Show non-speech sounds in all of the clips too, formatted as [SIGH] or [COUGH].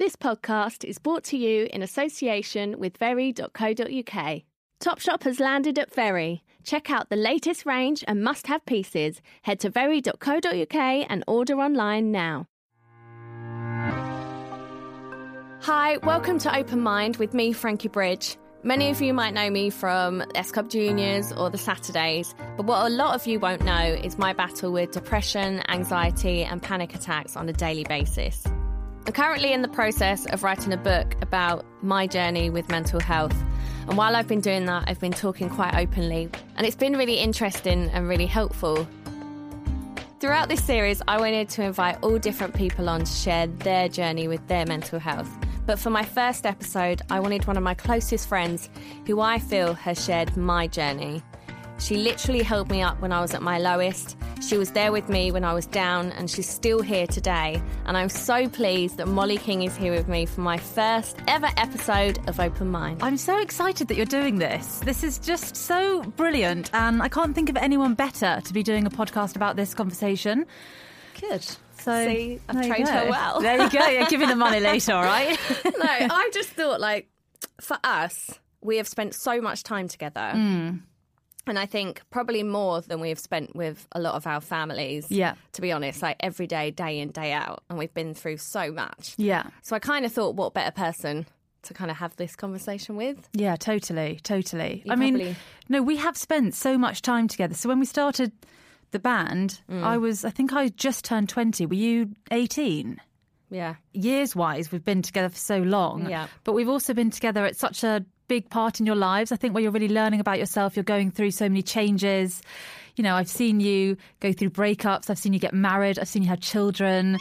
This podcast is brought to you in association with Very.co.uk. Topshop has landed at Very. Check out the latest range and must have pieces. Head to Very.co.uk and order online now. Hi, welcome to Open Mind with me, Frankie Bridge. Many of you might know me from S Club Juniors or the Saturdays, but what a lot of you won't know is my battle with depression, anxiety, and panic attacks on a daily basis. I'm currently in the process of writing a book about my journey with mental health. And while I've been doing that, I've been talking quite openly. And it's been really interesting and really helpful. Throughout this series, I wanted to invite all different people on to share their journey with their mental health. But for my first episode, I wanted one of my closest friends who I feel has shared my journey. She literally held me up when I was at my lowest. She was there with me when I was down, and she's still here today. And I'm so pleased that Molly King is here with me for my first ever episode of Open Mind. I'm so excited that you're doing this. This is just so brilliant, and I can't think of anyone better to be doing a podcast about this conversation. Good. So See, I've trained her well. There you go. You're giving the money [LAUGHS] later, all right? no, I just thought like for us, we have spent so much time together. Hmm. And I think probably more than we have spent with a lot of our families. Yeah. To be honest, like every day, day in, day out. And we've been through so much. yeah. So I kind of thought, what better person to kind of have this conversation with? Yeah, totally, totally. You I mean, no, we have spent so much time together. So when we started the band, Mm. I was, I think I just turned 20. Were you 18? Yeah. years wise, we've been together for so long. Yeah. But we've also been together at such a big part in your lives. I think where you're really learning about yourself, you're going through so many changes. You know, I've seen you go through breakups, I've seen you get married, I've seen you have children.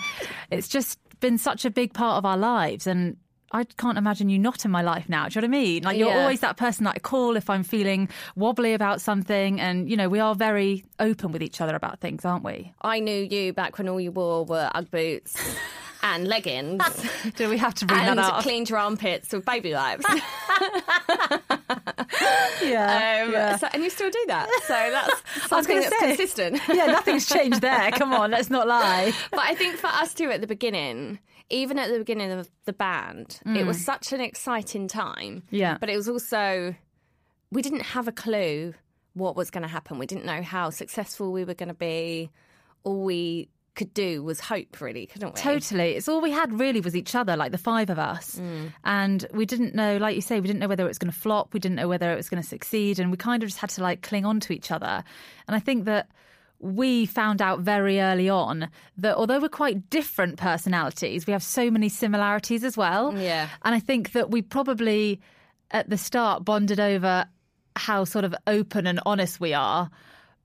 It's just been such a big part of our lives. And I can't imagine you not in my life now. Do you know what I mean? Like, you're Yeah. always that person that I call if I'm feeling wobbly about something. And, you know, we are very open with each other about things, aren't we? I knew you back when all you wore were Ugg boots [LAUGHS] and leggings. [LAUGHS] Do we have to bring and that up? cleaned your armpits with baby wipes. [LAUGHS] [LAUGHS] yeah. Um, yeah. so, and you still do that. So that's I was something that's say. consistent. yeah, nothing's changed there. Come on, let's not lie. But I think for us too at the beginning, even at the beginning of the band, it was such an exciting time. Yeah. But it was also, we didn't have a clue what was going to happen. We didn't know how successful we were going to be. All we could do was hope, really, couldn't we? Totally. It's all we had really was each other, like the five of us. Mm. And we didn't know, like you say, we didn't know whether it was going to flop. We didn't know whether it was going to succeed. And we kind of just had to like cling on to each other. And I think that we found out very early on that although we're quite different personalities, we have so many similarities as well. Yeah. And I think that we probably at the start bonded over how sort of open and honest we are,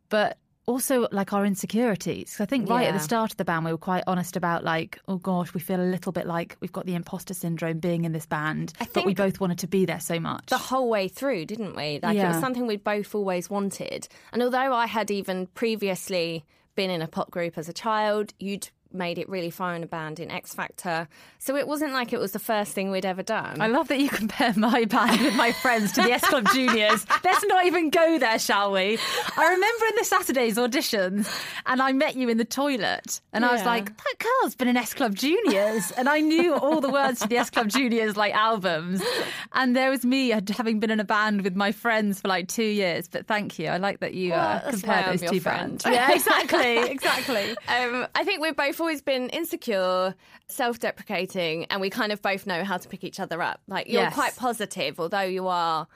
but also like our insecurities. I think right at the start of the band, we were quite honest about like, oh gosh, we feel a little bit like we've got the imposter syndrome being in this band, but we both wanted to be there so much. the whole way through, didn't we? Like it was something we both always wanted. And although I had even previously been in a pop group as a child, you'd made it really far in a band in X Factor. So it wasn't like it was the first thing we'd ever done. I love that you compare [LAUGHS] my band with my friends to the S Club Juniors. Let's not even go there, shall we? I remember in the Saturdays auditions, and I met you in the toilet, and I was like, "That girl's been in S Club Juniors," and I knew all the words to the S Club Juniors like albums, and there was me having been in a band with my friends for like two years. But thank you, I like that you Well, uh, compare those two friend. bands. Yeah, exactly, exactly. [LAUGHS] Um, I think we've both always been insecure, self deprecating, and we kind of both know how to pick each other up. Like, you're Yes. quite positive, although you are.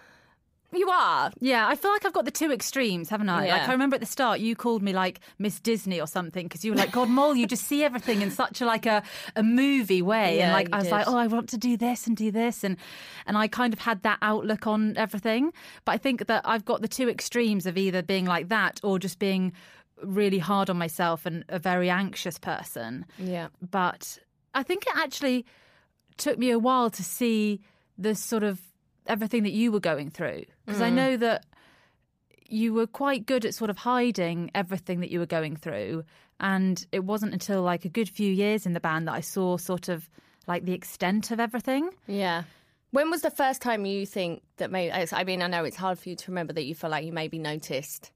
You are. Yeah, I feel like I've got the two extremes, haven't I? Yeah. Like I remember at the start, you called me like Miss Disney or something because you were like, "God, Mole, you just see everything in such a like a, a movie way." and like I was did. like, "Oh, I want to do this and do this," and and I kind of had that outlook on everything. But I think that I've got the two extremes of either being like that or just being really hard on myself and a very anxious person. Yeah. But I think it actually took me a while to see the sort of everything that you were going through because I Mm. know that you were quite good at sort of hiding everything that you were going through and it wasn't until like a good few years in the band that I saw sort of like the extent of everything. Yeah. When was the first time you think that maybe? I mean, I know it's hard for you to remember that you feel like you maybe noticed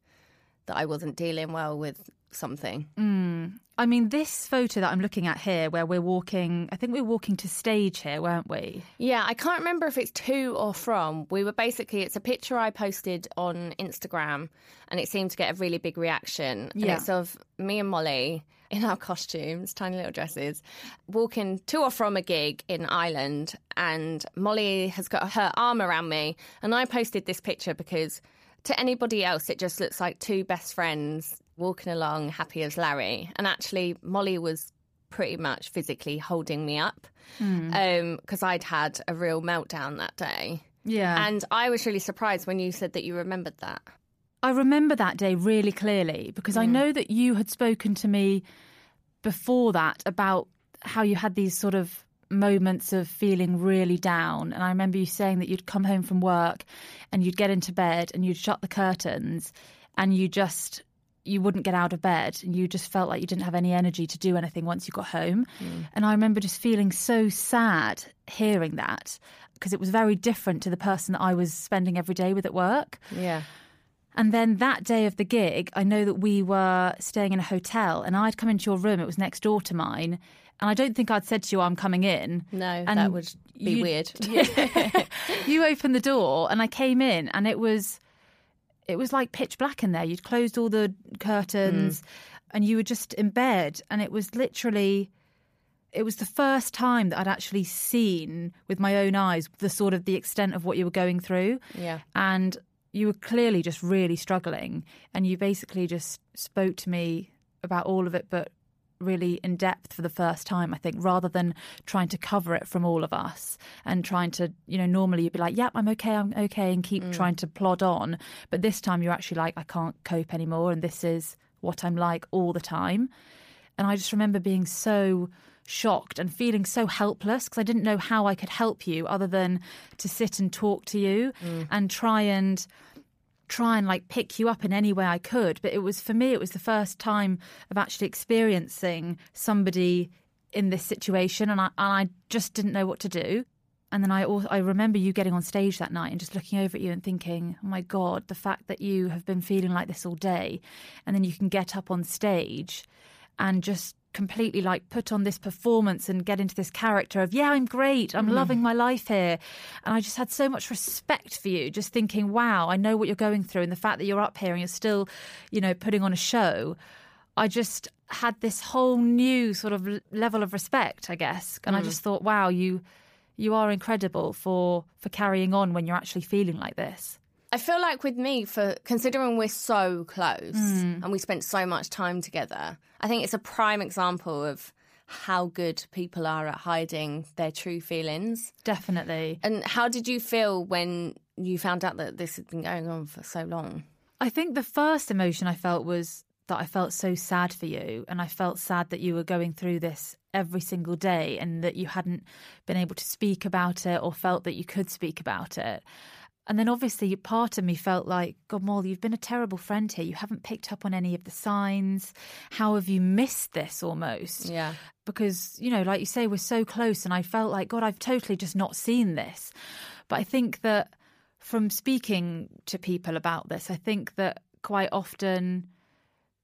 that I wasn't dealing well with something. Mm. I mean, this photo that I'm looking at here, where we're walking, I think we we're walking to stage here, weren't we? Yeah, I can't remember if it's to or from. We were basically, it's a picture I posted on Instagram and it seemed to get a really big reaction. And Yeah. it's of me and Molly in our [LAUGHS] costumes, tiny little dresses, walking to or from a gig in Ireland. And Molly has got her arm around me. And I posted this picture because to anybody else, it just looks like two best friends walking along, happy as Larry. And actually, Molly was pretty much physically holding me up hmm. um, because I'd had a real meltdown that day. Yeah. And I was really surprised when you said that you remembered that. I remember that day really clearly because I hmm. know that you had spoken to me before that about how you had these sort of moments of feeling really down. And I remember you saying that you'd come home from work and you'd get into bed and you'd shut the curtains and you just you wouldn't get out of bed and you just felt like you didn't have any energy to do anything once you got home. Mm. And I remember just feeling so sad hearing that because it was very different to the person that I was spending every day with at work. Yeah. And then that day of the gig, I know that we were staying in a hotel and I'd come into your room. It was next door to mine. And I don't think I'd said to you, I'm coming in. No, And that would be you- weird. [LAUGHS] you opened the door and I came in and it was it was like pitch black in there. You'd closed all the curtains hmm. and you were just in bed and it was literally it was the first time that I'd actually seen with my own eyes the sort of the extent of what you were going through. Yeah. And you were clearly just really struggling and you basically just spoke to me about all of it but really in depth for the first time, I think, rather than trying to cover it from all of us and trying to, you know, normally you'd be like, yep, I'm okay, I'm okay, and keep mm. trying to plod on. But this time you're actually like, I can't cope anymore, and this is what I'm like all the time. And I just remember being so shocked and feeling so helpless because I didn't know how I could help you other than to sit and talk to you mm. and try and try and like pick you up in any way I could. But it was for me, it was the first time of actually experiencing somebody in this situation, and I and I just didn't know what to do. And then I also, I remember you getting on stage that night and just looking over at you and thinking, oh my god, the fact that you have been feeling like this all day, and then you can get up on stage and just completely like put on this performance and get into this character of yeah i'm great. I'm hmm. loving my life here. And i just had so much respect for you just thinking wow i know what you're going through and the fact that you're up here and you're still you know putting on a show. I just had this whole new sort of level of respect i guess. And i hmm. just thought wow you you are incredible for for carrying on when you're actually feeling like this I feel like with me, for considering we're so close hmm. and we spent so much time together, I think it's a prime example of how good people are at hiding their true feelings. definitely And how did you feel when you found out that this had been going on for so long? I think the first emotion I felt was that I felt so sad for you. And I felt sad that you were going through this every single day and that you hadn't been able to speak about it or felt that you could speak about it. And then obviously, part of me felt like, God, Molly, you've been a terrible friend here. You haven't picked up on any of the signs. How have you missed this almost? Yeah. because you know like you say we're so close and i felt like god i've totally just not seen this but i think that from speaking to people about this i think that quite often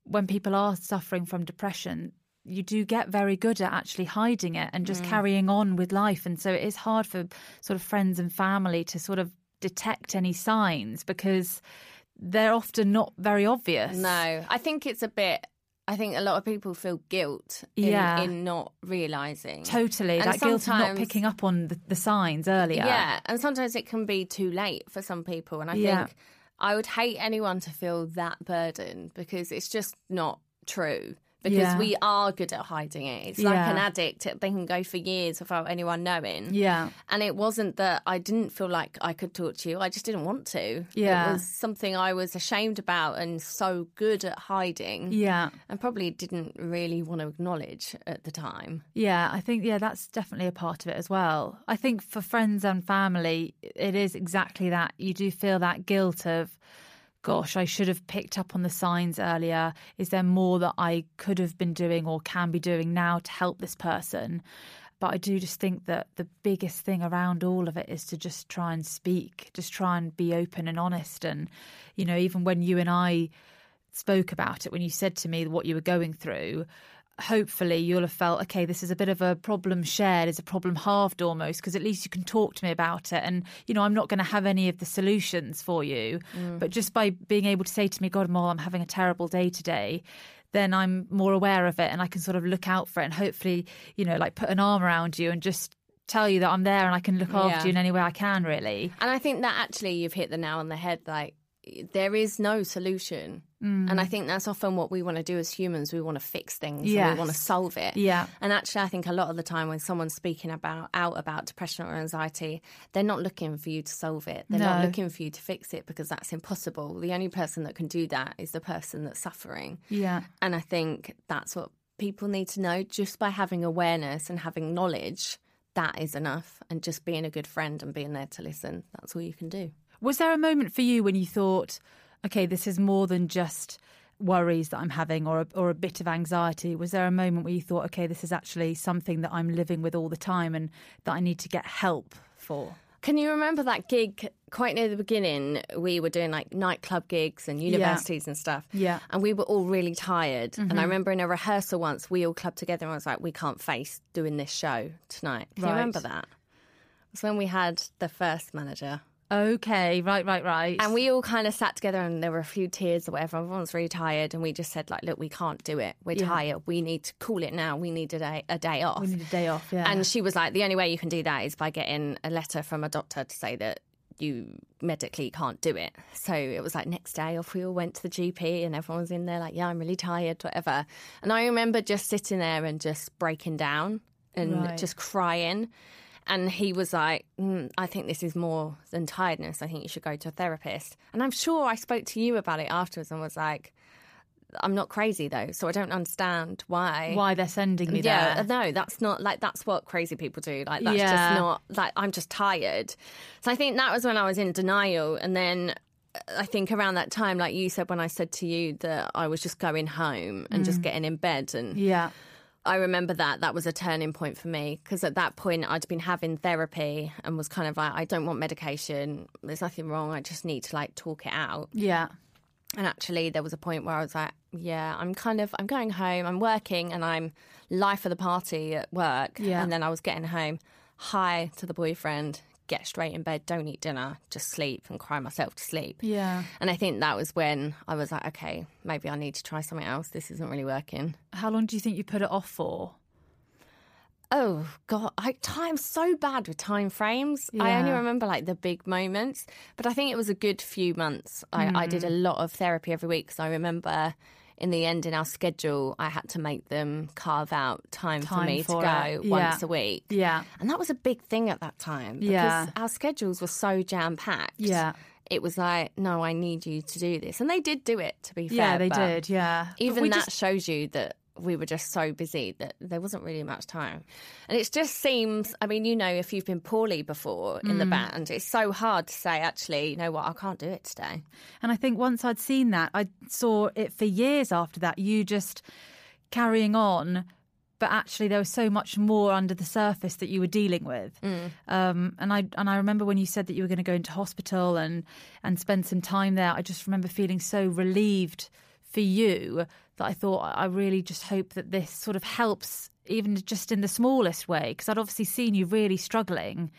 when people are suffering from depression you do get very good at actually hiding it and just mm. carrying on with life and so it is hard for sort of friends and family to sort of detect any signs because they're often not very obvious No, I think it's a bit. I think a lot of people feel guilt in, Yeah. in not realizing. totally And like guilt of not picking up on the, the signs earlier Yeah, and sometimes it can be too late for some people. And I Yeah. think I would hate anyone to feel that burden because it's just not true. Because Yeah. we are good at hiding it. It's like Yeah. an addict; they can go for years without anyone knowing. Yeah. And it wasn't that I didn't feel like I could talk to you; I just didn't want to. Yeah. it was something I was ashamed about and so good at hiding. Yeah. and probably didn't really want to acknowledge at the time. Yeah, I think yeah, that's definitely a part of it as well. I think for friends and family, it is exactly that. You do feel that guilt of gosh, I should have picked up on the signs earlier. Is there more that I could have been doing or can be doing now to help this person? But I do just think that the biggest thing around all of it is to just try and speak, just try and be open and honest. And, you know, even when you and I spoke about it, when you said to me what you were going through, hopefully you'll have felt okay this is a bit of a problem shared is a problem halved almost because at least you can talk to me about it and you know i'm not going to have any of the solutions for you mm. but just by being able to say to me god Mol, i'm having a terrible day today then i'm more aware of it and i can sort of look out for it and hopefully you know like put an arm around you and just tell you that i'm there and i can look after Yeah. you in any way i can really And I think that actually you've hit the nail on the head. Like, there is no solution. And I mm. think that's often what we want to do as humans. We want to fix things. Yes. we want to solve it. Yeah. And actually, I think a lot of the time when someone's speaking about out about depression or anxiety, they're not looking for you to solve it. They're not looking for you to fix it because that's impossible. The only person that can do that is the person that's suffering. yeah And I think that's what people need to know just by having awareness and having knowledge. That is enough. And just being a good friend and being there to listen. That's all you can do. Was there a moment for you when you thought, okay, this is more than just worries that I'm having or a, or a bit of anxiety? Was there a moment where you thought, okay, this is actually something that I'm living with all the time and that I need to get help for? Can you remember that gig quite near the beginning? We were doing like nightclub gigs and universities and stuff. Yeah. And we were all really tired. And I mm-hmm. remember in a rehearsal once, we all clubbed together and I was like, we can't face doing this show tonight. Can Right. you remember that? It was when we had the first manager. Okay, right, right, right. And we all kind of sat together and there were a few tears or whatever. Everyone was really tired. And we just said, like, look, we can't do it. We're tired. We need to call it now. We need a day, a day off. we need a day off, yeah. And she was like, the only way you can do that is by getting a letter from a doctor to say that you medically can't do it. So it was like next day off, we all went to the GP and everyone was in there like, yeah, I'm really tired, whatever. And I remember just sitting there and just breaking down and Right. just crying. And he was like, mm, I think this is more than tiredness. I think you should go to a therapist. And I'm sure I spoke to you about it afterwards and was like, I'm not crazy though, so I don't understand why. Why they're sending me Yeah, there. no, that's not like that's what crazy people do. Like that's Yeah. just not like I'm just tired. So I think that was when I was in denial, and then uh, I think around that time, like you said, when I said to you that I was just going home and just getting in bed, and Yeah. I remember that that was a turning point for me because at that point I'd been having therapy and was kind of like, I don't want medication. There's nothing wrong. I just need to like talk it out. Yeah. And actually, there was a point where I was like, yeah, I'm kind of, I'm going home, I'm working, and I'm life of the party at work. Yeah. And then I was getting home, hi to the boyfriend, get straight in bed, don't eat dinner, just sleep and cry myself to sleep. Yeah. And I think that was when I was like, okay, maybe I need to try something else. This isn't really working. How long do you think you put it off for? Oh God, I time's so bad with time frames. I only remember like the big moments, but I think it was a good few months. I, I did a Mm. lot of therapy every week because I remember in the end in our schedule I had to make them carve out time, for me for to go once a week. Yeah. and that was a big thing at that time because Yeah. our schedules were so jam packed. Yeah. it was like, no, I need you to do this, and they did do it. To be fair, Yeah, they did. Yeah. Even that just- shows you that we were just so busy that there wasn't really much time. And it just seems, I mean, you know, if you've been poorly before in the Mm. band, it's so hard to say, actually, you know what, I can't do it today. And I think once I'd seen that, I saw it for years after that, you just carrying on. But actually, there was so much more under the surface that you were dealing with. Um, and I and I remember when you said that you were going to go into hospital and and spend some time there. I just remember feeling so relieved for you that I thought I really just hope that this sort of helps, even just in the smallest way, because I'd obviously seen you really struggling.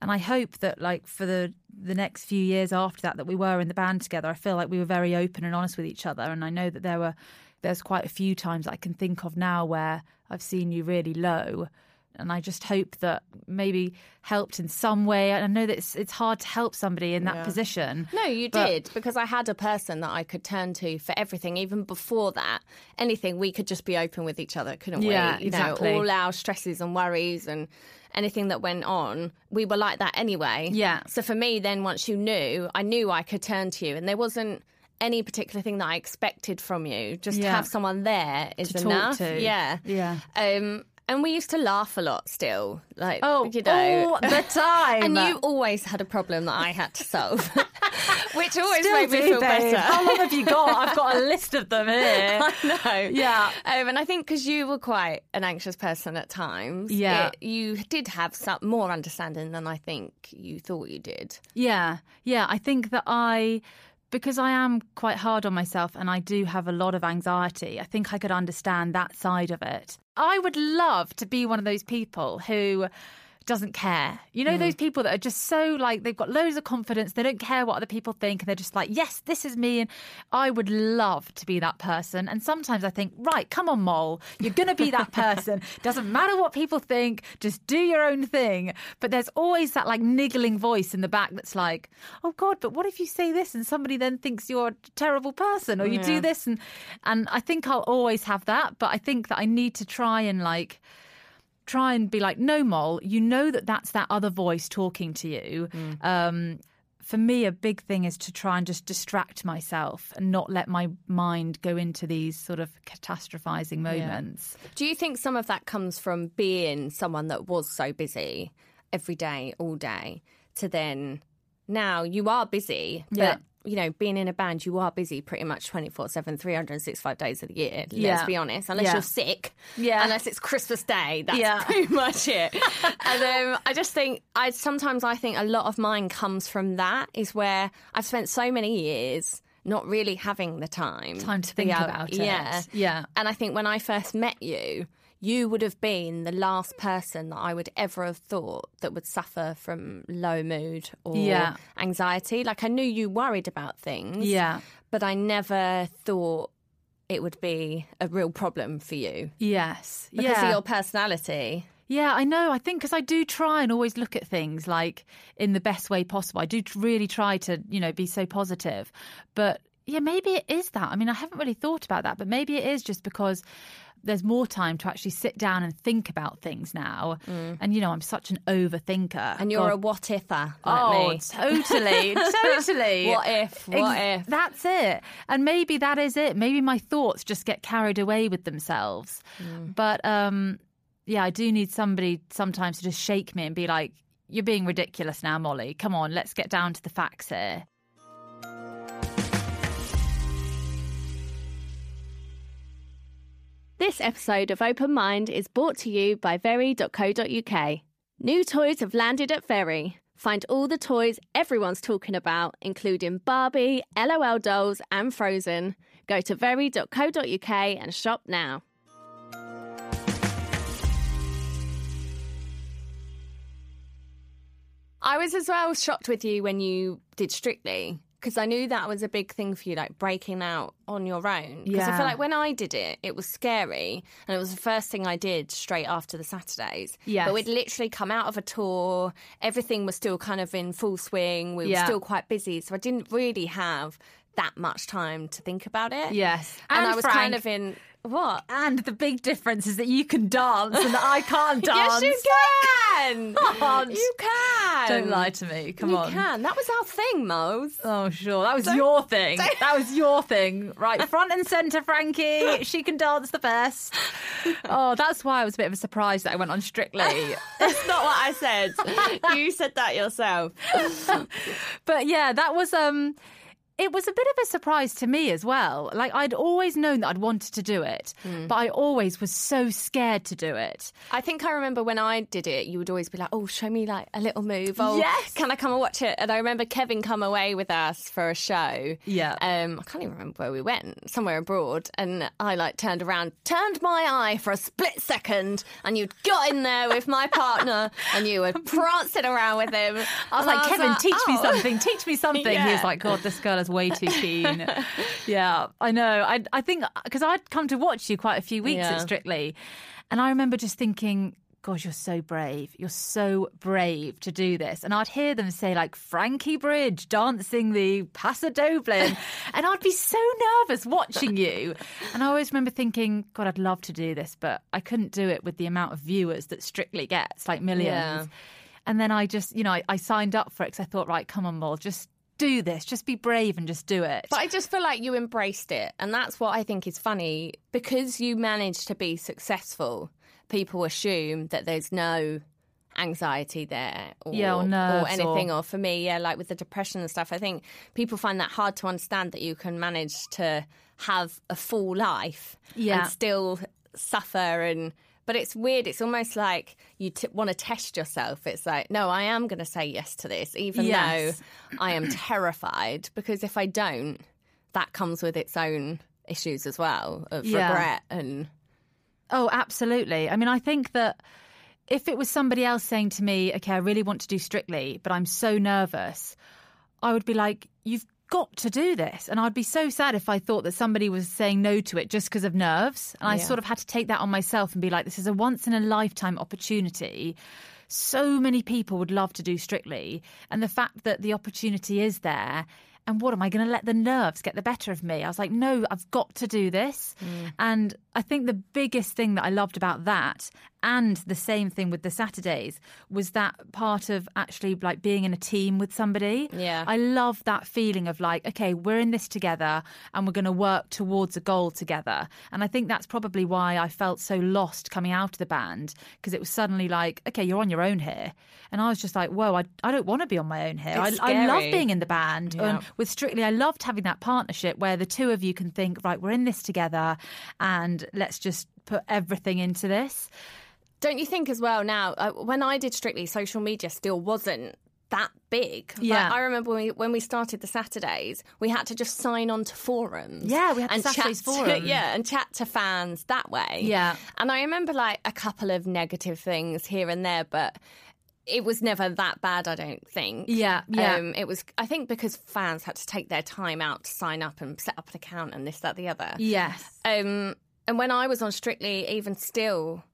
And I hope that, like, for the the next few years after that, that we were in the band together, I feel like we were very open and honest with each other. And I know that there were there's quite a few times I can think of now where I've seen you really low, and I just hope that maybe helped in some way. I know that it's it's hard to help somebody in that Yeah. position. No, you But- did because I had a person that I could turn to for everything. Even before that, anything we could just be open with each other, couldn't Yeah, we? You exactly. know, all our stresses and worries and anything that went on, we were like that anyway. Yeah. So for me, then once you knew, I knew I could turn to you, and there wasn't any particular thing that I expected from you. Just to have someone there is To talk enough. to. Yeah, Yeah. Um, and we used to laugh a lot still, like Oh, you know, all the time. [LAUGHS] and you always had a problem that I had to solve, [LAUGHS] which always Still made me do, feel babe. better. How long have you got? I've got a [LAUGHS] list of them here. I know. Yeah. Um, and I think because you were quite an anxious person at times, Yeah. it- you did have some more understanding than I think you thought you did. Yeah, yeah. I think that I, because I am quite hard on myself and I do have a lot of anxiety, I think I could understand that side of it. I would love to be one of those people who doesn't care. You know, mm. those people that are just so like they've got loads of confidence, they don't care what other people think, and they're just like, yes, this is me. And I would love to be that person. And sometimes I think, right, come on, Mole, you're going to be that person. Doesn't matter what people think, just do your own thing. But there's always that like niggling voice in the back that's like, oh God, but what if you say this and somebody then thinks you're a terrible person or you do this? And, and I think I'll always have that. But I think that I need to try and like, try and be like, no, Mol, you know that that's that other voice talking to you. Um, for me, a big thing is to try and just distract myself and not let my mind go into these sort of catastrophizing moments. Do you think some of that comes from being someone that was so busy every day, all day, to then now you are busy, but Yeah. You know, being in a band, you are busy pretty much 24 7, 365 days of the year. Let's Yeah. be honest. Unless Yeah. you're sick. Yeah. Unless it's Christmas Day. That's Yeah. [LAUGHS] pretty much it. [LAUGHS] and um, I just think, I sometimes I think a lot of mine comes from that, is where I've spent so many years not really having the time. Time to think out- about it. Yeah. Yeah. And I think when I first met you, you would have been the last person that I would ever have thought that would suffer from low mood or Yeah. anxiety. Like I knew you worried about things. Yeah. But I never thought it would be a real problem for you Yes. because yeah. of your personality. Yeah, I know. I think because I do try and always look at things like in the best way possible. I do really try to, you know, be so positive. But yeah, maybe it is that. I mean, I haven't really thought about that, but maybe it is just because there's more time to actually sit down and think about things now. And, you know, I'm such an overthinker. Mm. And you're God. a what ifer like Oh, me. totally, [LAUGHS] totally. What if? What Ex- if? That's it. And maybe that is it. Maybe my thoughts just get carried away with themselves. Mm. But um, yeah, I do need somebody sometimes to just shake me and be like, "You're being ridiculous now, Molly. Come on, let's get down to the facts here." This episode of Open Mind is brought to you by Very.co.uk. New toys have landed at Very. Find all the toys everyone's talking about, including Barbie, LOL dolls, and Frozen. Go to Very.co.uk and shop now. I was as well shocked with you when you did Strictly because I knew that was a big thing for you, like breaking out on your own. Because I feel like when I did it, it was scary, and it was the first thing I did straight after the Saturdays. Yes. but we'd literally come out of a tour, everything was still kind of in full swing. We were Yeah. still quite busy, so I didn't really have that much time to think about it. Yes. and, And I was Frank- kind of in what? And the big difference is that you can dance and that I can't dance. [LAUGHS] Yes, you can. [LAUGHS] Can't. You can. Don't lie to me. Come you on. can. That was our thing, Mose. Oh, sure. That was your thing. That was your thing. Right. [LAUGHS] Front and centre, Frankie. She can dance the best. Oh, that's why I was a bit of a surprise that I went on Strictly. That's not what I said. you said that yourself. but yeah, that was um it was a bit of a surprise to me as well. Like I'd always known that I'd wanted to do it, Hmm. but I always was so scared to do it. I think I remember when I did it, you would always be like, "Oh, show me like a little move. Oh, Yes. can I come and watch it?" And I remember Kevin come away with us for a show. Yeah. um, I can't even remember where we went, somewhere abroad, and I like turned around, turned my eye for a split second, and you'd got in there with my partner, [LAUGHS] and you were prancing around with him. I was And like, Kevin, teach me "Oh." something, teach me [LAUGHS] something. He was like, God, this girl is way too keen. [LAUGHS] yeah, I know. I, I think because I'd come to watch you quite a few weeks Yeah. at Strictly, and I remember just thinking, God, you're so brave. You're so brave to do this. And I'd hear them say, like, Frankie Bridge dancing the Paso Doble. [LAUGHS] and I'd be so nervous watching you. And I always remember thinking, God, I'd love to do this, but I couldn't do it with the amount of viewers that Strictly gets, like millions. Yeah. And then I just, you know, I, I signed up for it because I thought, right, come on, Mol, just do this. Just be brave and just do it. But I just feel like you embraced it. And that's what I think is funny. Because you managed to be successful, people assume that there's no anxiety there or, Yeah, or nerves anything. or- Or... for me, yeah, like with the depression and stuff, I think people find that hard to understand that you can manage to have a full life Yeah. and still suffer and. But it's weird. It's almost like you t- want to test yourself. It's like, no, I am going to say yes to this, even Yes. though I am terrified. Because if I don't, that comes with its own issues as well of Yeah. regret and Oh, absolutely. I mean, I think that if it was somebody else saying to me, okay, I really want to do Strictly, but I'm so nervous, I would be like, you've got to do this. And I'd be so sad if I thought that somebody was saying no to it just because of nerves. And I Yeah. sort of had to take that on myself and be like, this is a once in a lifetime opportunity. So many people would love to do Strictly. And the fact that the opportunity is there. And what am I going to let the nerves get the better of me? I was like, no, I've got to do this. Mm. And I think the biggest thing that I loved about that and the same thing with the Saturdays was that part of actually like being in a team with somebody. Yeah. I love that feeling of like, okay, we're in this together and we're going to work towards a goal together. And I think that's probably why I felt so lost coming out of the band because it was suddenly like, okay, you're on your own here. And I was just like, whoa, I, I don't want to be on my own here. I, I love being in the band. Yeah. And with Strictly, I loved having that partnership where the two of you can think, right, we're in this together and let's just put everything into this. Don't you think as well now, uh, when I did Strictly, social media still wasn't that big. Like, Yeah. I remember when we, when we started the Saturdays, we had to just sign on to forums. Yeah, we had the and Saturdays chat forum. To, [LAUGHS] yeah, and chat to fans that way. Yeah. And I remember like a couple of negative things here and there, but it was never that bad, I don't think. Yeah, yeah. Um, it was, I think, because fans had to take their time out to sign up and set up an account and this, that, the other. Yes. Um, and when I was on Strictly, even still,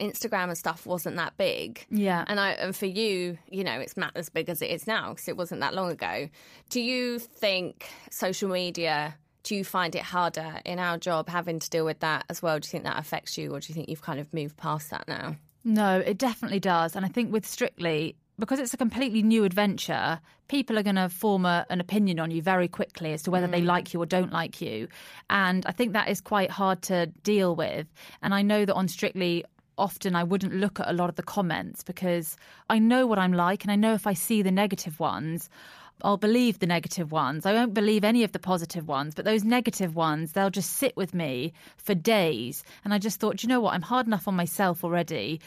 Instagram and stuff wasn't that big. Yeah. And I and for you, you know, it's not as big as it is now because it wasn't that long ago. Do you think social media? Do you find it harder in our job having to deal with that as well? Do you think that affects you, or do you think you've kind of moved past that now? No, it definitely does. And I think with Strictly, because it's a completely new adventure, people are going to form a, an opinion on you very quickly as to whether they mm. like you or don't like you. And I think that is quite hard to deal with. And I know that on Strictly, often I wouldn't look at a lot of the comments because I know what I'm like and I know if I see the negative ones, I'll believe the negative ones. I won't believe any of the positive ones, but those negative ones, they'll just sit with me for days. And I just thought, you know what? I'm hard enough on myself already.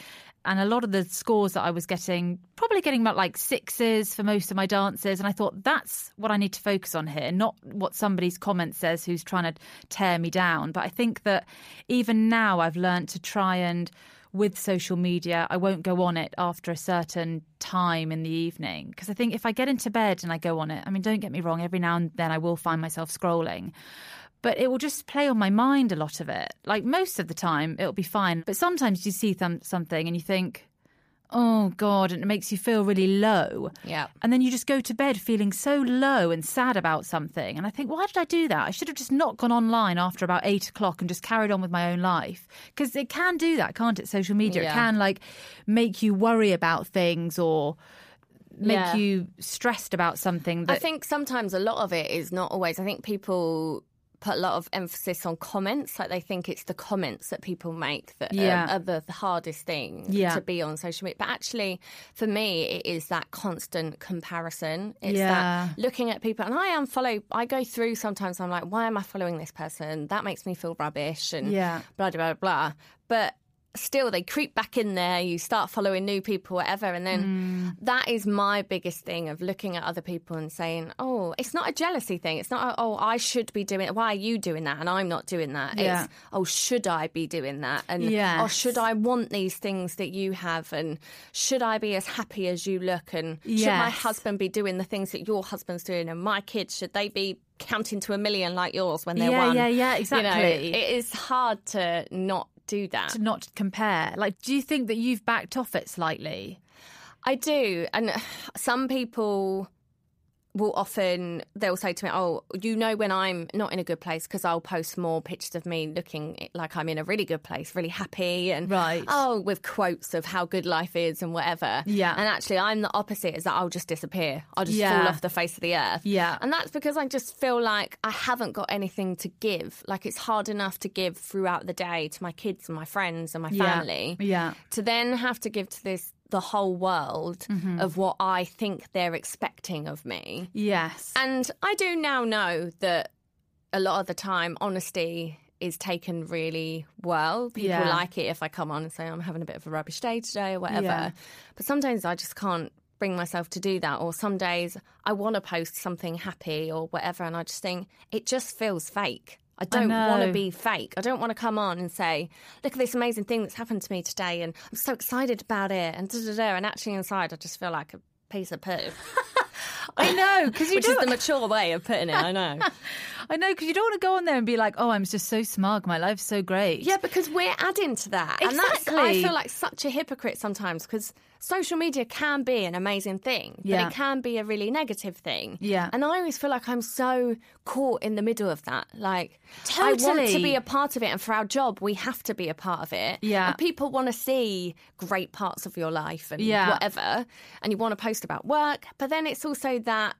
And a lot of the scores that I was getting, probably getting about like sixes for most of my dances. And I thought, that's what I need to focus on here, not what somebody's comment says who's trying to tear me down. But I think that even now I've learned to try and with social media, I won't go on it after a certain time in the evening. Because I think if I get into bed and I go on it, I mean, don't get me wrong, every now and then I will find myself scrolling. But it will just play on my mind a lot of it. Like most of the time, it'll be fine. But sometimes you see some, something and you think, oh God, and it makes you feel really low. Yeah. And then you just go to bed feeling so low and sad about something. And I think, why did I do that? I should have just not gone online after about eight o'clock and just carried on with my own life. Because it can do that, can't it? Social media. It can like make you worry about things or make Yeah. you stressed about something that I think sometimes a lot of it is not always. I think people put a lot of emphasis on comments. Like they think it's the comments that people make that Yeah. are, are the, hardest thing Yeah. to be on social media. But actually, for me, it is that constant comparison. It's Yeah. that looking at people. And I am follow. I go through sometimes. I'm like, why am I following this person? That makes me feel rubbish. And Yeah. blah blah blah. blah. But still they creep back in there you start following new people whatever and then Mm. that is my biggest thing of looking at other people and saying oh it's not a jealousy thing it's not a, oh i should be doing it why are you doing that and i'm not doing that Yeah. it's oh should i be doing that and Yes. or should i want these things that you have and should i be as happy as you look and should my husband be doing the things that your husband's doing and my kids should they be counting to a million like yours when they're Yeah, one yeah, yeah, You know, exactly. it is hard to not do that. to not compare. Like, do you think that you've backed off it slightly? I do. And [SIGHS] some people will often they'll say to me, "Oh, you know when I'm not in a good place because I'll post more pictures of me looking like I'm in a really good place, really happy and Right. oh, with quotes of how good life is and whatever." Yeah. And actually, I'm the opposite. Is that I'll just disappear. I'll just Yeah. fall off the face of the earth. Yeah. And that's because I just feel like I haven't got anything to give. Like it's hard enough to give throughout the day to my kids and my friends and my Yeah. family Yeah. to then have to give to this the whole world Mm-hmm. of what I think they're expecting of me. Yes. And I do now know that a lot of the time honesty is taken really well. People Yeah. like it if I come on and say I'm having a bit of a rubbish day today or whatever. Yeah. But sometimes I just can't bring myself to do that or some days I want to post something happy or whatever and I just think it just feels fake. I don't want to be fake. I don't want to come on and say, "Look at this amazing thing that's happened to me today, and I'm so excited about it." And da da da. And actually, inside, I just feel like a piece of poo. [LAUGHS] I know because you Which is the mature way of putting it. I know. [LAUGHS] I know because you don't want to go on there and be like, "Oh, I'm just so smug. My life's so great." Yeah, because we're adding to that. And that's, I feel like such a hypocrite sometimes because social media can be an amazing thing, but Yeah. it can be a really negative thing. Yeah. And I always feel like I'm so caught in the middle of that. Like, I want to be a part of it. And for our job, we have to be a part of it. Yeah. And people want to see great parts of your life and Yeah. whatever. And you want to post about work. But then it's also that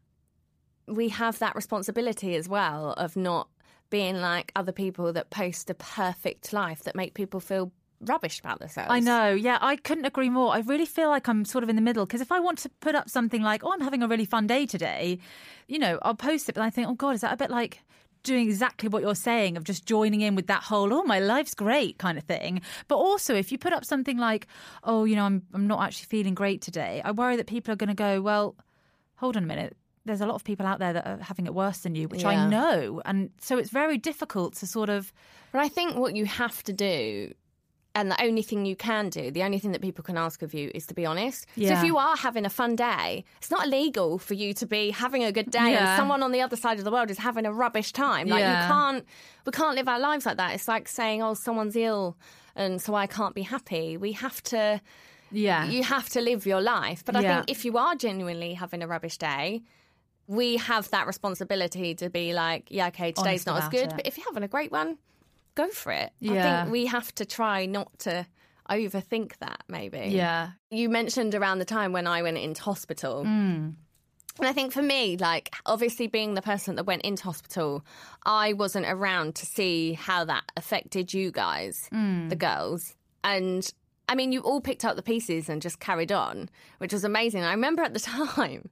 we have that responsibility as well of not being like other people that post a perfect life that make people feel rubbish about themselves. I know. Yeah, I couldn't agree more. I really feel like I'm sort of in the middle because if I want to put up something like, "Oh, I'm having a really fun day today," you know, I'll post it, but I think, "Oh God, is that a bit like?" Doing exactly what you're saying of just joining in with that whole "oh my life's great" kind of thing, but also if you put up something like "oh you know I'm I'm not actually feeling great today," I worry that people are going to go, "well, hold on a minute, there's a lot of people out there that are having it worse than you," which I know, and so it's very difficult to sort of But I think what you have to do, and the only thing you can do, the only thing that people can ask of you is to be honest. So if you are having a fun day, it's not illegal for you to be having a good day Yeah. and someone on the other side of the world is having a rubbish time. Like Yeah. you can't, we can't live our lives like that. It's like saying, oh, someone's ill and so I can't be happy. We have to. Yeah you have to live your life. But I Yeah. think if you are genuinely having a rubbish day, we have that responsibility to be like, yeah, okay, today's Honest not as good, it. but if you're having a great one, go for it. yeah. I think we have to try not to overthink that, maybe. yeah You mentioned around the time when I went into hospital. Mm. And I think for me, like, obviously being the person that went into hospital, I wasn't around to see how that affected you guys, Mm. the girls. And I mean, you all picked up the pieces and just carried on, which was amazing. I remember at the [LAUGHS] time,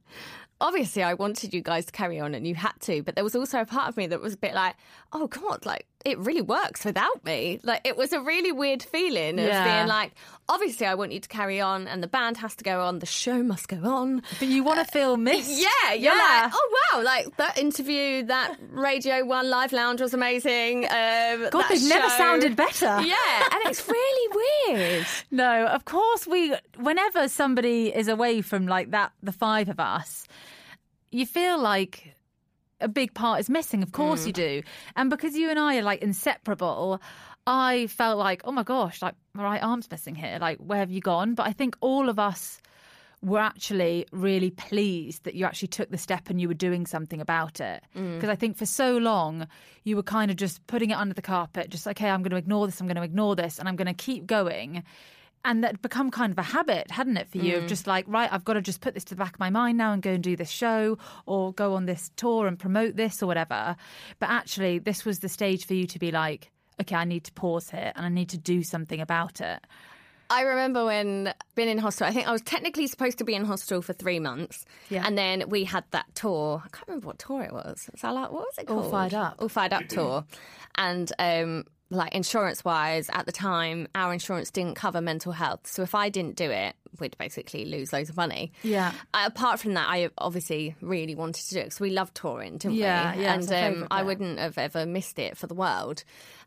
obviously, I wanted you guys to carry on and you had to, but there was also a part of me that was a bit like, oh God, like, it really works without me. Like, it was a really weird feeling of Yeah. being like, obviously, I want you to carry on and the band has to go on, the show must go on. but you want to feel missed Yeah, you're Yeah. like, oh wow, like that interview, that Radio One Live Lounge was amazing. Um, God, they've never sounded better. Yeah, and it's really weird. [LAUGHS] No, of course we. Whenever somebody is away from like that, the five of us, you feel like a big part is missing. Of course you mm. do, and because you and I are like inseparable. I felt like, oh my gosh, like my right arm's missing here. Like, where have you gone? But I think all of us were actually really pleased that you actually took the step and you were doing something about it. Mm. Because I think for so long, you were kind of just putting it under the carpet, just, like, okay, I'm going to ignore this, I'm going to ignore this, and I'm going to keep going. And that become kind of a habit, hadn't it, for you? Of just like, right, I've got to just put this to the back of my mind now and go and do this show or go on this tour and promote this or whatever. But actually, this was the stage for you to be like, okay, I need to pause here and I need to do something about it. I remember when being in hospital. I think I was technically supposed to be in hospital for three months, Yeah. and then we had that tour. I can't remember what tour it was. That like what was it All called? Fired Up. All fired up tour, and um, like insurance wise, at the time, our insurance didn't cover mental health. So if I didn't do it, we'd basically lose loads of money. Yeah. Uh, apart from that, I obviously really wanted to do it because we loved touring, didn't Yeah, we? yeah, and um, I wouldn't have ever missed it for the world.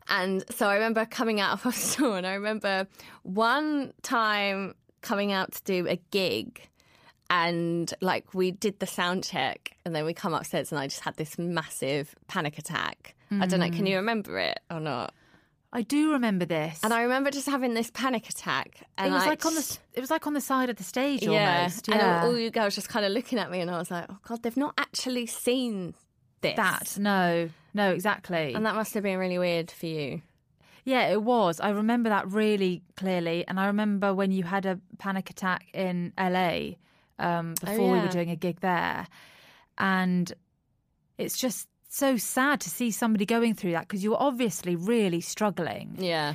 And so I remember coming out [LAUGHS] of hospital, and I remember one time coming out to do a gig. And like we did the sound check, and then we come upstairs, and I just had this massive panic attack. I don't know. Can you remember it or not? I do remember this. And I remember just having this panic attack. And it was like on the it was like on the side of the stage yeah. almost. And Yeah. all, all you girls just kind of looking at me, and I was like, oh god, they've not actually seen this. that. No. No, exactly. And that must have been really weird for you. Yeah, it was. I remember that really clearly. And I remember when you had a panic attack in LA um, before we Oh, yeah. were doing a gig there. And it's just so sad to see somebody going through that because you were obviously really struggling. Yeah.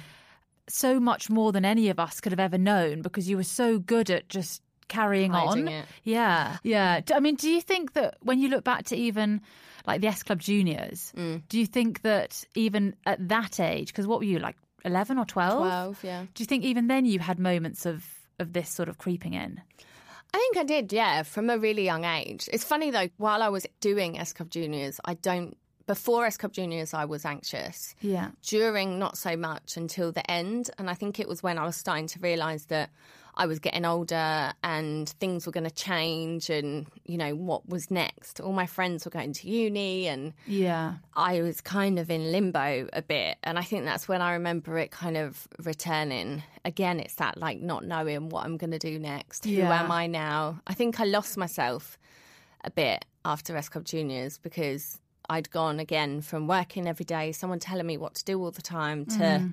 So much more than any of us could have ever known because you were so good at just carrying Hiding on. it. Yeah. Yeah. I mean, do you think that when you look back to even like the S Club Juniors, Mm. do you think that even at that age, because what were you like, 11 or 12? 12, yeah. Do you think even then you had moments of, of this sort of creeping in? I think I did, yeah, from a really young age. It's funny though, while I was doing S Club Juniors, I don't, before S Club Juniors, I was anxious. Yeah. During, not so much until the end. And I think it was when I was starting to realise that I was getting older and things were going to change and, you know, what was next. All my friends were going to uni and Yeah. I was kind of in limbo a bit. And I think that's when I remember it kind of returning. Again, it's that like not knowing what I'm going to do next. Who am I now? I think I lost myself a bit after S Club Juniors because I'd gone again from working every day, someone telling me what to do all the time, to. Mm-hmm.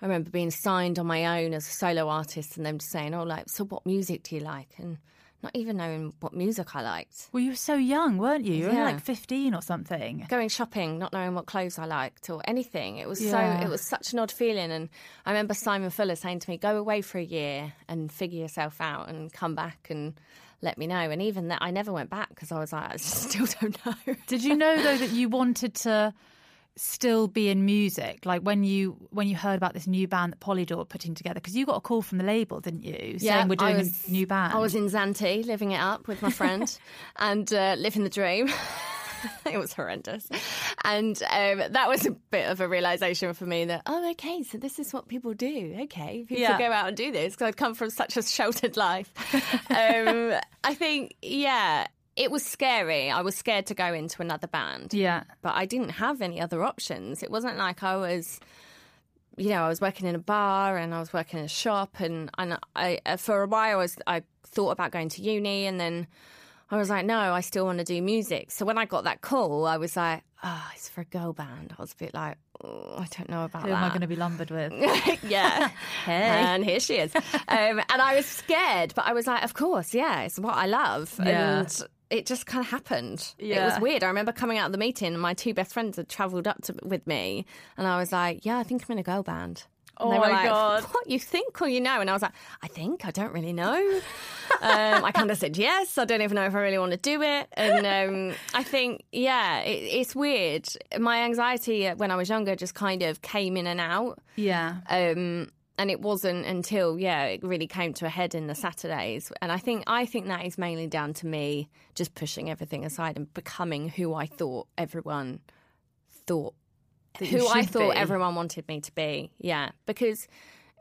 I remember being signed on my own as a solo artist and them just saying, Oh, like, so what music do you like? And not even knowing what music I liked. Well, you were so young, weren't you? You were Yeah. like 15 or something. going shopping, not knowing what clothes I liked or anything. It was Yeah. so it was such an odd feeling. And I remember Simon Fuller saying to me, "Go away for a year and figure yourself out, and come back and let me know." And even that, I never went back because I was like, I [LAUGHS] still don't know. Did you know though that you wanted to still be in music? Like when you when you heard about this new band that Polydor putting together, because you got a call from the label, didn't you? saying we're doing was- a new band. I was in Zante, living it up with my friend [LAUGHS] and uh, living the dream. [LAUGHS] it was horrendous. And um, that was a bit of a realization for me that, oh, okay, so this is what people do. Okay, people Yeah. go out and do this because I'd come from such a sheltered life. [LAUGHS] um, I think, yeah, it was scary. I was scared to go into another band. yeah. But I didn't have any other options. It wasn't like I was you know, I was working in a bar and I was working in a shop, and and I uh, for a while I was I thought about going to uni, and then I was like, no, I still want to do music. So when I got that call, I was like, oh, it's for a girl band. I was a bit like, oh, I don't know about Who that. am I going to be lumbered with? [LAUGHS] yeah. [LAUGHS] Hey. And here she is. Um, and I was scared, but I was like, of course, yeah, it's what I love. Yeah. And it just kind of happened. Yeah. It was weird. I remember coming out of the meeting and my two best friends had travelled up to, with me. And I was like, yeah, I think I'm in a girl band. And Oh they were my like, God. What, you think or you know? And I was like, I think, I don't really know. um, I kind of said yes. I don't even know if I really want to do it. And um, I think, yeah, it, it's weird. My anxiety when I was younger just kind of came in and out. Yeah. Um, and it wasn't until yeah, it really came to a head in the Saturdays. And I think I think that is mainly down to me just pushing everything aside and becoming who I thought everyone thought who I thought be. everyone wanted me to be. Yeah, because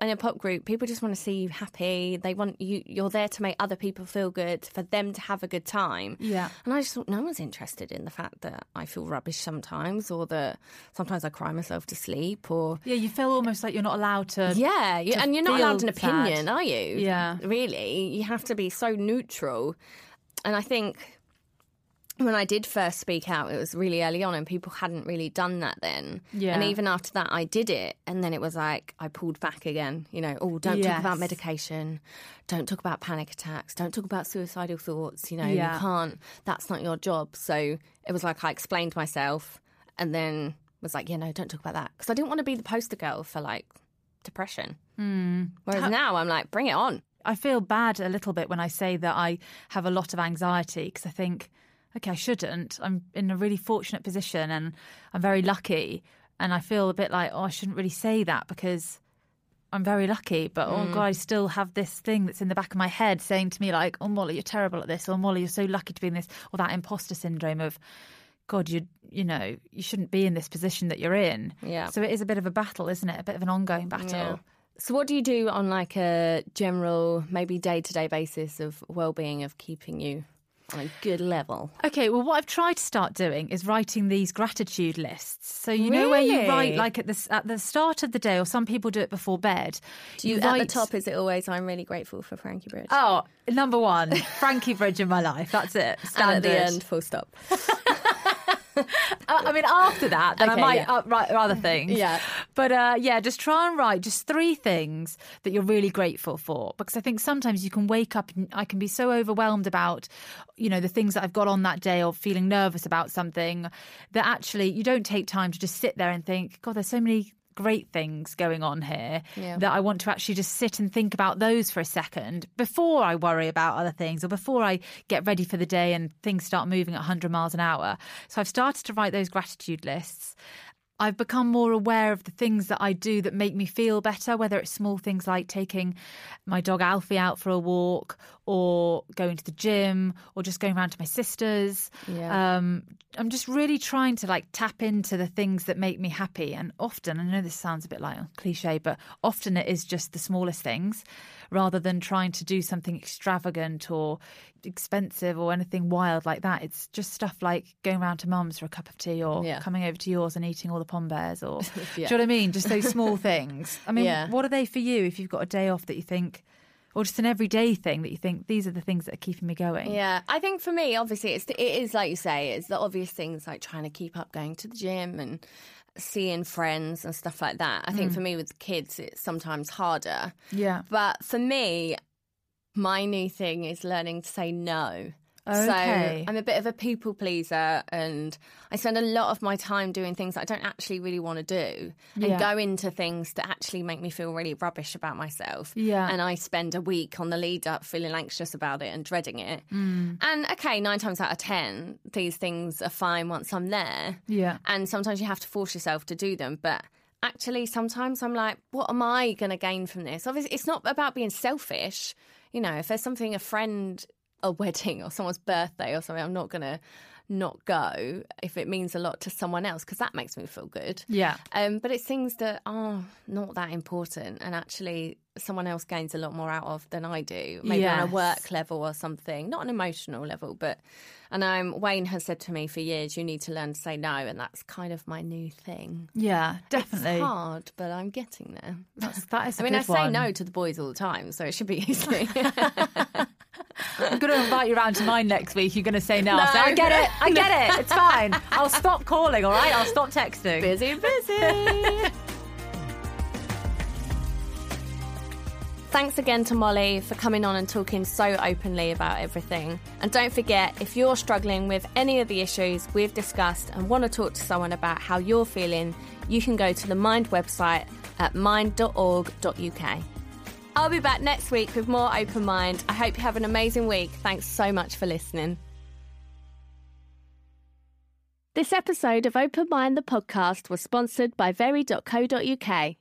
in a pop group, people just want to see you happy. They want you. You're there to make other people feel good, for them to have a good time. Yeah. And I just thought no one's interested in the fact that I feel rubbish sometimes, or that sometimes I cry myself to sleep, or Yeah, you feel almost like you're not allowed to. yeah, you, to and you're not allowed an feel sad. opinion, are you? Yeah. Really, you have to be so neutral. And I think when I did first speak out, it was really early on, and people hadn't really done that then. Yeah. And even after that, I did it, and then it was like I pulled back again. You know, oh, don't talk about medication, don't talk about panic attacks, don't talk about suicidal thoughts. You know, Yeah. you can't. That's not your job. So it was like I explained myself, and then was like, yeah, no, don't talk about that because I didn't want to be the poster girl for like depression. Hmm. Whereas now I'm like, bring it on. I feel bad a little bit when I say that I have a lot of anxiety because I think, okay, I shouldn't. I'm in a really fortunate position and I'm very lucky. And I feel a bit like, oh, I shouldn't really say that because I'm very lucky. But oh, mm. God, I still have this thing that's in the back of my head saying to me, like, oh, Molly, you're terrible at this. Or Molly, you're so lucky to be in this. Or that imposter syndrome of, God, you you know, you shouldn't be in this position that you're in. Yeah. So it is a bit of a battle, isn't it? A bit of an ongoing battle. Yeah. So what do you do on like a general, maybe day to day basis of well being of keeping you on a good level. Okay, well, what I've tried to start doing is writing these gratitude lists. So you know where you write like at the at the start of the day, or some people do it before bed. Do you, at write, the top? Is it always? I'm really grateful for Frankie Bridge. Oh, number one, Frankie Bridge in my life. That's it. [LAUGHS] and at the end, full stop. [LAUGHS] [LAUGHS] I mean, after that, then Okay, I might yeah. uh, write other things. Yeah. But uh, yeah, just try and write just three things that you're really grateful for. Because I think sometimes you can wake up and I can be so overwhelmed about, you know, the things that I've got on that day or feeling nervous about something that actually you don't take time to just sit there and think, God, there's so many great things going on here Yeah. that I want to actually just sit and think about those for a second before I worry about other things or before I get ready for the day and things start moving at 100 miles an hour. So I've started to write those gratitude lists. I've become more aware of the things that I do that make me feel better, whether it's small things like taking my dog Alfie out for a walk or going to the gym or just going around to my sister's. Yeah. Um, I'm just really trying to like tap into the things that make me happy. And often, I know this sounds a bit like a cliche, but often it is just the smallest things rather than trying to do something extravagant or expensive or anything wild like that. It's just stuff like going round to mum's for a cup of tea or Yeah. coming over to yours and eating all the pom bears or [LAUGHS] Yeah. do you know what I mean? Just those small [LAUGHS] things. I mean, Yeah. what are they for you if you've got a day off that you think or just an everyday thing that you think these are the things that are keeping me going? Yeah, I think for me, obviously, it's it is like you say, it's the obvious things like trying to keep up going to the gym and seeing friends and stuff like that. I think mm. for me with kids, it's sometimes harder. Yeah. But for me, my new thing is learning to say no. Okay. So I'm a bit of a people pleaser and I spend a lot of my time doing things that I don't actually really want to do and Yeah. go into things that actually make me feel really rubbish about myself. Yeah. And I spend a week on the lead up feeling anxious about it and dreading it. Mm. And okay, nine times out of 10, these things are fine once I'm there. Yeah. And sometimes you have to force yourself to do them. But actually, sometimes I'm like, what am I going to gain from this? Obviously, it's not about being selfish. You know, if there's something, a friend, a wedding, or someone's birthday or something, I'm not going to not go if it means a lot to someone else because that makes me feel good. Yeah. Um, but it's things that are not that important and actually someone else gains a lot more out of than I do. Maybe on a work level or something, not an emotional level, but and um, Wayne has said to me for years, you need to learn to say no, and that's kind of my new thing. Yeah, definitely. It's hard, but I'm getting there. That's, that is [LAUGHS] a I mean, I say one. no to the boys all the time, so it should be [LAUGHS] easy. [LAUGHS] I'm going to invite you around to mine next week. You're going to say no. No. say, I get it. I get it. It's fine. I'll stop calling, all right? I'll stop texting. busy, busy. [LAUGHS] Thanks again to Molly for coming on and talking so openly about everything. And don't forget, if you're struggling with any of the issues we've discussed and want to talk to someone about how you're feeling, you can go to the Mind website at mind.org.uk. I'll be back next week with more Open Mind. I hope you have an amazing week. Thanks so much for listening. This episode of Open Mind the podcast was sponsored by very.co.uk.